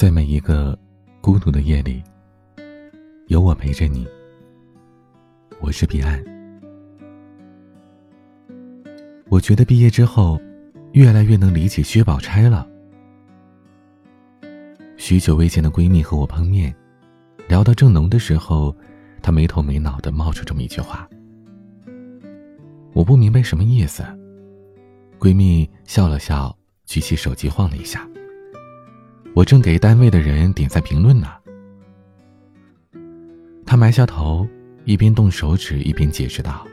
在每一个孤独的夜里，有我陪着你。我是彼岸。我觉得毕业之后，越来越能理解薛宝钗了。许久未见的闺蜜和我碰面，聊到正浓的时候，她没头没脑的冒出这么一句话。我不明白什么意思。闺蜜笑了笑，举起手机晃了一下。我正给单位的人点赞评论呢。他埋下头，一边动手指一边解释道：“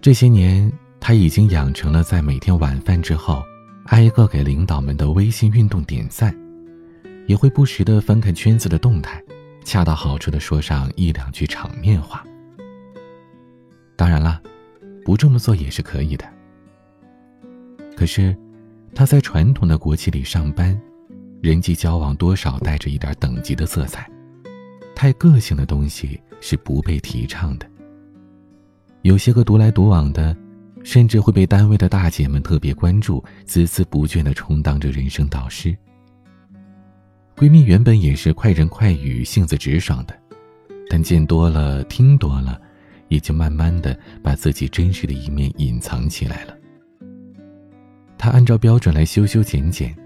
这些年，他已经养成了在每天晚饭之后，挨个给领导们的微信运动点赞，也会不时的翻看圈子的动态，恰到好处的说上一两句场面话。当然了，不这么做也是可以的。可是。”他在传统的国企里上班，人际交往多少带着一点等级的色彩，太个性的东西是不被提倡的。有些个独来独往的，甚至会被单位的大姐们特别关注，孜孜不倦地充当着人生导师。闺蜜原本也是快人快语、性子直爽的，但见多了、听多了，也就慢慢的把自己真实的一面隐藏起来了。他按照标准来修修剪剪，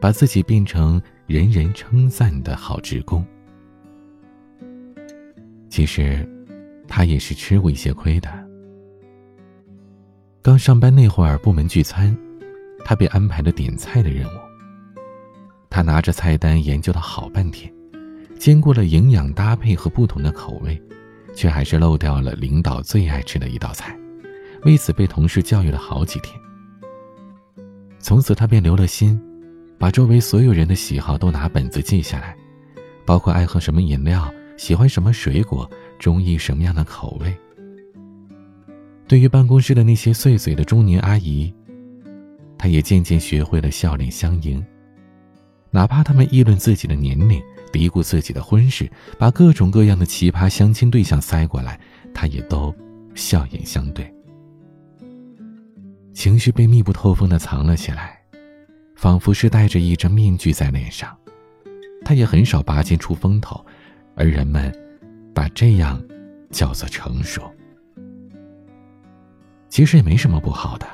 把自己变成人人称赞的好职工。其实，他也是吃过一些亏的。刚上班那会儿，部门聚餐，他被安排了点菜的任务。他拿着菜单研究了好半天，兼顾了营养搭配和不同的口味，却还是漏掉了领导最爱吃的一道菜，为此被同事教育了好几天。从此，他便留了心，把周围所有人的喜好都拿本子记下来，包括爱喝什么饮料、喜欢什么水果、中意什么样的口味。对于办公室的那些碎嘴的中年阿姨，他也渐渐学会了笑脸相迎，哪怕他们议论自己的年龄、嘀咕自己的婚事，把各种各样的奇葩相亲对象塞过来，他也都笑颜相对。情绪被密不透风的藏了起来，仿佛是戴着一张面具在脸上。他也很少拔剑出风头，而人们把这样叫做成熟。其实也没什么不好的，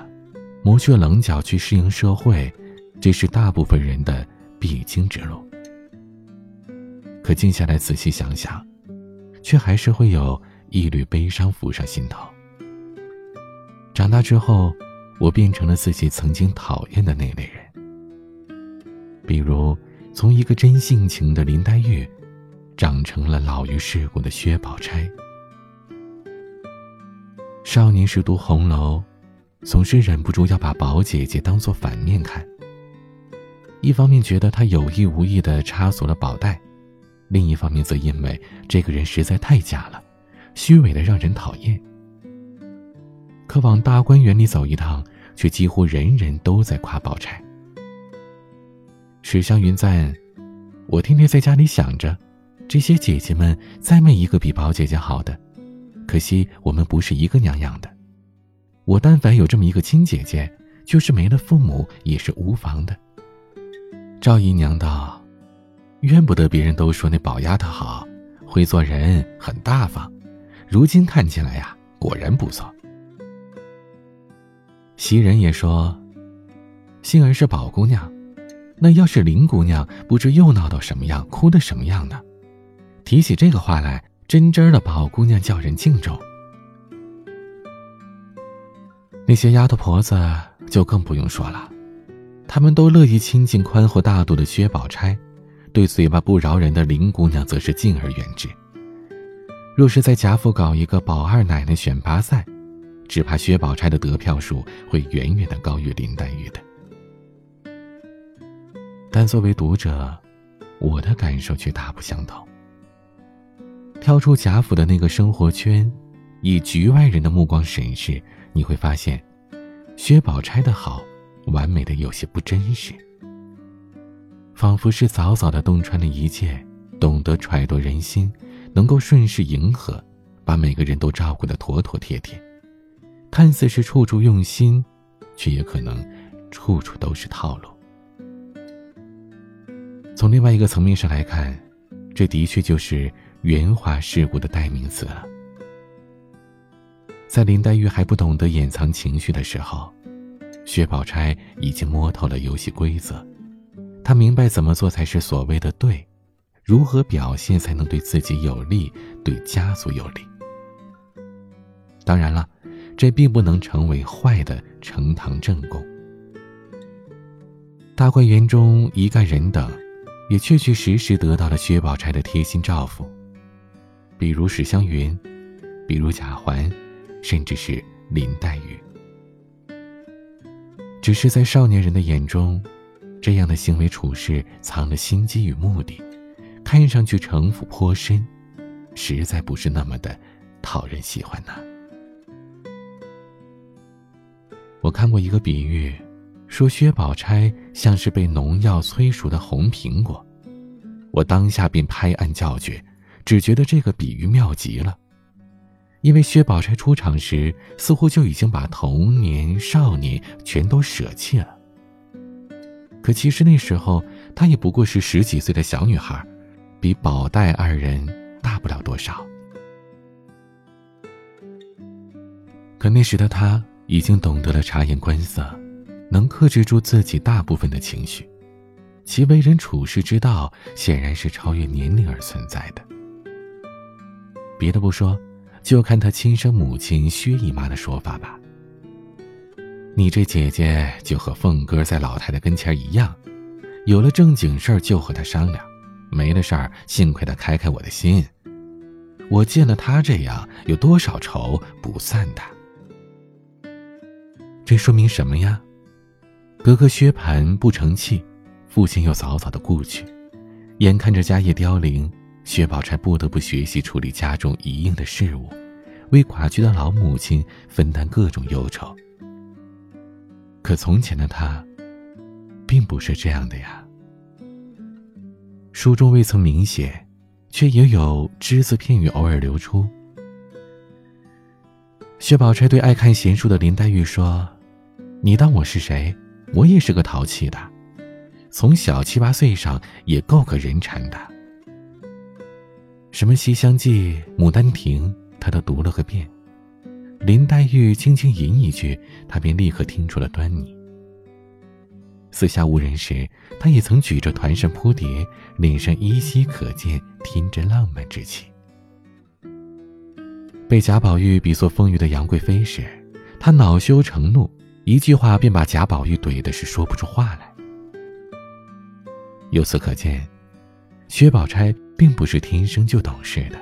磨去棱角去适应社会，这是大部分人的必经之路。可静下来仔细想想，却还是会有一缕悲伤浮上心头。长大之后。我变成了自己曾经讨厌的那类人，比如从一个真性情的林黛玉，长成了老于世故的薛宝钗。少年时读红楼，总是忍不住要把宝姐姐当做反面看。一方面觉得她有意无意的插足了宝黛，另一方面则因为这个人实在太假了，虚伪的让人讨厌。可往大观园里走一趟。却几乎人人都在夸宝钗。史湘云赞：“我天天在家里想着，这些姐姐们再没一个比宝姐姐好的，可惜我们不是一个娘养的。我但凡有这么一个亲姐姐，就是没了父母也是无妨的。”赵姨娘道：“怨不得别人都说那宝丫头好，会做人，很大方，如今看起来呀，果然不错。”袭人也说：“杏儿是宝姑娘，那要是林姑娘，不知又闹到什么样，哭的什么样呢？”提起这个话来，真真的宝姑娘叫人敬重。那些丫头婆子就更不用说了，她们都乐意亲近宽厚大度的薛宝钗，对嘴巴不饶人的林姑娘则是敬而远之。若是在贾府搞一个宝二奶奶选拔赛，只怕薛宝钗的得票数会远远的高于林黛玉的。但作为读者，我的感受却大不相同。跳出贾府的那个生活圈，以局外人的目光审视，你会发现，薛宝钗的好，完美的有些不真实。仿佛是早早的洞穿了一切，懂得揣度人心，能够顺势迎合，把每个人都照顾的妥妥帖帖。看似是处处用心，却也可能处处都是套路。从另外一个层面上来看，这的确就是圆滑世故的代名词了。在林黛玉还不懂得掩藏情绪的时候，薛宝钗已经摸透了游戏规则，她明白怎么做才是所谓的对，如何表现才能对自己有利，对家族有利。当然了，这并不能成为坏的呈堂证供。大观园中一干人等，也确确实实得到了薛宝钗的贴心照拂，比如史湘云，比如贾环。甚至是林黛玉，只是在少年人的眼中，这样的行为处事藏了心机与目的，看上去城府颇深，实在不是那么的讨人喜欢呐。我看过一个比喻，说薛宝钗像是被农药催熟的红苹果，我当下便拍案叫绝，只觉得这个比喻妙极了。因为薛宝钗出场时，似乎就已经把童年、少年全都舍弃了。可其实那时候，她也不过是十几岁的小女孩，比宝黛二人大不了多少。可那时的她已经懂得了察言观色，能克制住自己大部分的情绪，其为人处事之道显然是超越年龄而存在的。别的不说。就看他亲生母亲薛姨妈的说法吧。你这姐姐就和凤哥在老太太跟前一样，有了正经事儿就和他商量，没了事儿幸亏他开开我的心。我见了他这样，有多少仇不散的？这说明什么呀？哥哥薛蟠不成器，父亲又早早的故去，眼看着家业凋零。薛宝钗不得不学习处理家中一应的事务，为寡居的老母亲分担各种忧愁。可从前的他，并不是这样的呀。书中未曾明写，却也有只字片语偶尔流出。薛宝钗对爱看闲书的林黛玉说：“你当我是谁？我也是个淘气的，从小七八岁上也够个人馋的。”什么《西厢记》《牡丹亭》，他都读了个遍。林黛玉轻轻吟一句，他便立刻听出了端倪。四下无人时，他也曾举着团扇扑蝶，脸上依稀可见天真浪漫之气。被贾宝玉比作风腴的杨贵妃时，他恼羞成怒，一句话便把贾宝玉怼的是说不出话来。由此可见，薛宝钗。并不是天生就懂事的。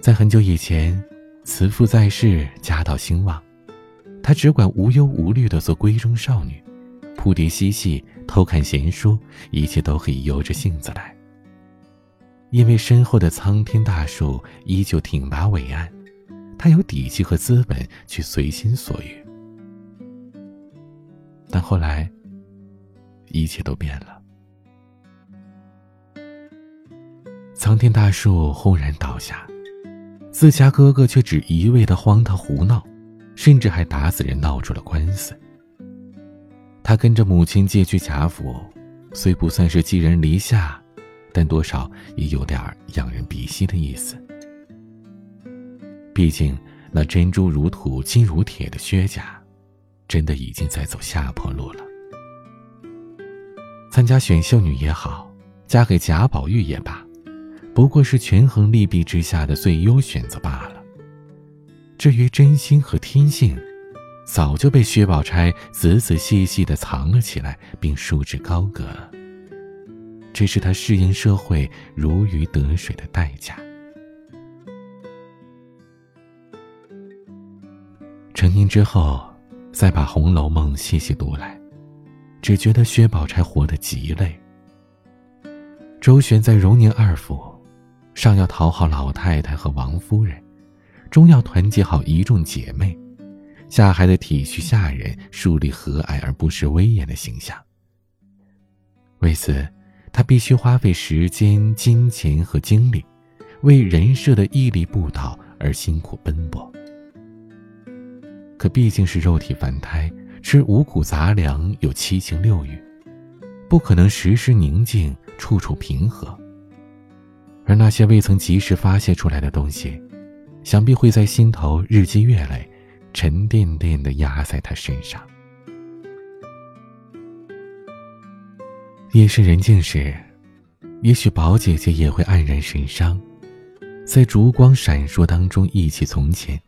在很久以前，慈父在世，家道兴旺，她只管无忧无虑的做闺中少女，扑蝶嬉戏，偷看闲书，一切都可以由着性子来。因为身后的苍天大树依旧挺拔伟岸，他有底气和资本去随心所欲。但后来，一切都变了。苍天大树轰然倒下，自家哥哥却只一味的荒唐胡闹，甚至还打死人闹出了官司。他跟着母亲借居贾府，虽不算是寄人篱下，但多少也有点仰人鼻息的意思。毕竟那珍珠如土、金如铁的薛家，真的已经在走下坡路了。参加选秀女也好，嫁给贾宝玉也罢。不过是权衡利弊之下的最优选择罢了。至于真心和天性，早就被薛宝钗仔仔细细的藏了起来，并束之高阁。这是她适应社会如鱼得水的代价。成年之后，再把《红楼梦》细细读来，只觉得薛宝钗活得极累。周旋在荣宁二府。上要讨好老太太和王夫人，中要团结好一众姐妹，下还得体恤下人，树立和蔼而不失威严的形象。为此，她必须花费时间、金钱和精力，为人设的屹立不倒而辛苦奔波。可毕竟是肉体凡胎，吃五谷杂粮，有七情六欲，不可能时时宁静，处处平和。而那些未曾及时发泄出来的东西，想必会在心头日积月累，沉甸甸的压在他身上。夜深人静时，也许宝姐姐也会黯然神伤，在烛光闪烁当中忆起从前，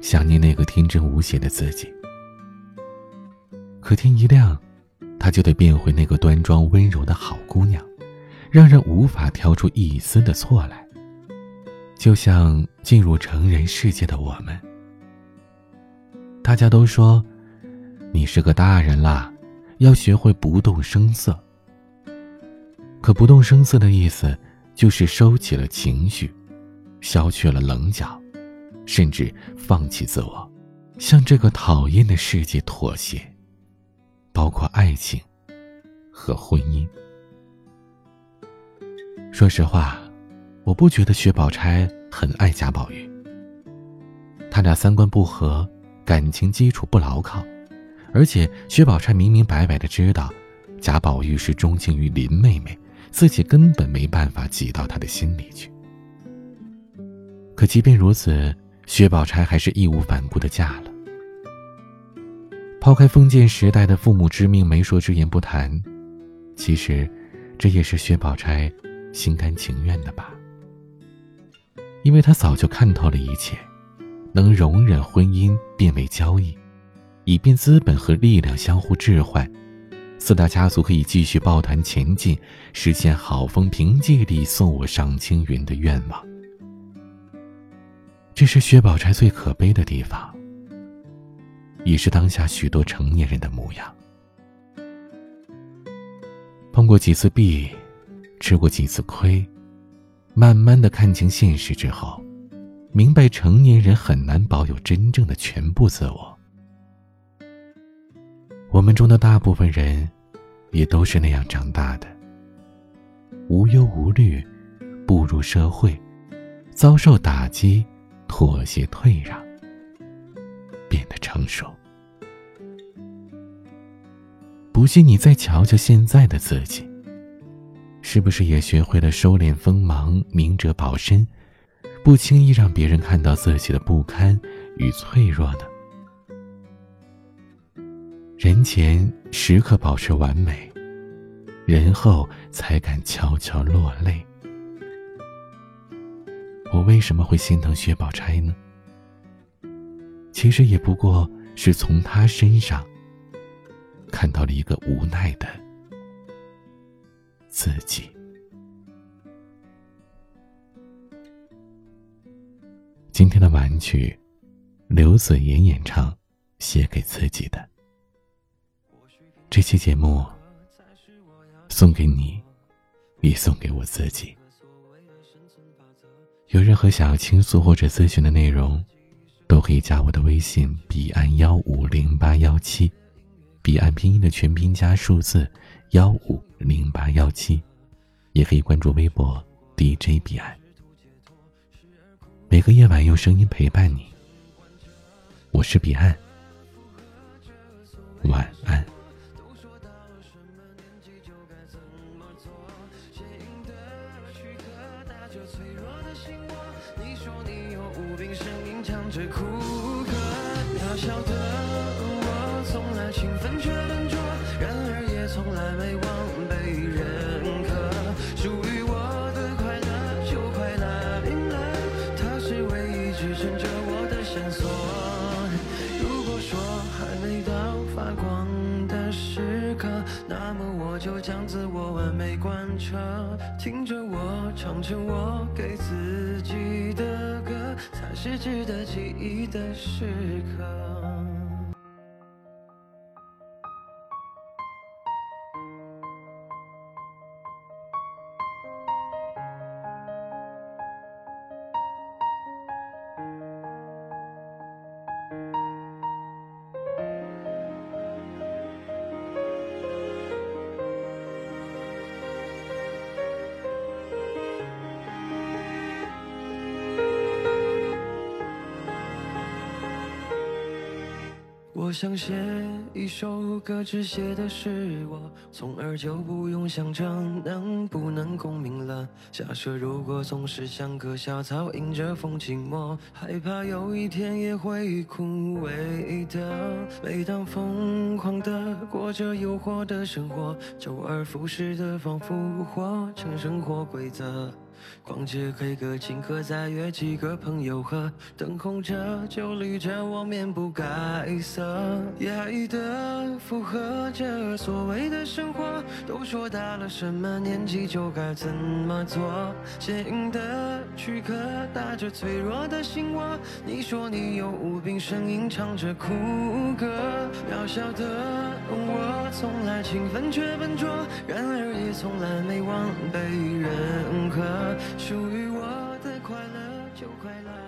想念那个天真无邪的自己。可天一亮，她就得变回那个端庄温柔的好姑娘。让人无法挑出一丝的错来，就像进入成人世界的我们。大家都说，你是个大人啦，要学会不动声色。可不动声色的意思，就是收起了情绪，消去了棱角，甚至放弃自我，向这个讨厌的世界妥协，包括爱情和婚姻。说实话，我不觉得薛宝钗很爱贾宝玉。他俩三观不合，感情基础不牢靠，而且薛宝钗明明白白的知道，贾宝玉是钟情于林妹妹，自己根本没办法挤到他的心里去。可即便如此，薛宝钗还是义无反顾的嫁了。抛开封建时代的父母之命、媒妁之言不谈，其实，这也是薛宝钗。心甘情愿的吧，因为他早就看透了一切，能容忍婚姻变为交易，以便资本和力量相互置换，四大家族可以继续抱团前进，实现好风凭借力送我上青云的愿望。这是薛宝钗最可悲的地方，也是当下许多成年人的模样。碰过几次壁。吃过几次亏，慢慢的看清现实之后，明白成年人很难保有真正的全部自我。我们中的大部分人，也都是那样长大的，无忧无虑，步入社会，遭受打击，妥协退让，变得成熟。不信你再瞧瞧现在的自己。是不是也学会了收敛锋芒，明哲保身，不轻易让别人看到自己的不堪与脆弱呢？人前时刻保持完美，人后才敢悄悄落泪。为什么会心疼薛宝钗呢？其实也不过是从她身上看到了一个无奈的。自己。今天的玩曲，刘子妍演唱，写给自己的。这期节目送给你，也送给我自己。有任何想要倾诉或者咨询的内容，都可以加我的微信：彼岸幺五零八幺七，彼岸拼音的全拼加数字幺五。零八幺七，也可以关注微博 DJ 彼岸。每个夜晚用声音陪伴你，我是彼岸，晚安。是苦涩渺小的我从来勤奋却笨拙然而也从来没忘被认可属于我的快乐就快来临了他是唯一支撑着我的线索如果说还没到发光的时刻那么我就将自我完美贯彻听着我唱着我给自己的才是值得记忆的时刻。我想写一首歌，只写的是我，从而就不用想着能不能共鸣了。假设如果总是像棵小草，迎着风寂寞，害怕有一天也会枯萎的。每当疯狂的过着诱惑的生活，周而复始的仿佛活成生活规则。逛街 K 歌，请客再约几个朋友喝，灯红着酒绿着，我面不改色，压抑的附和着所谓的生活。都说大了什么年纪就该怎么做，坚硬的躯壳打着脆弱的心窝。你说你有无病呻吟，唱着苦歌，渺小的我从来勤奋却笨拙，然而也从来没忘被认可。属于我的快乐就快乐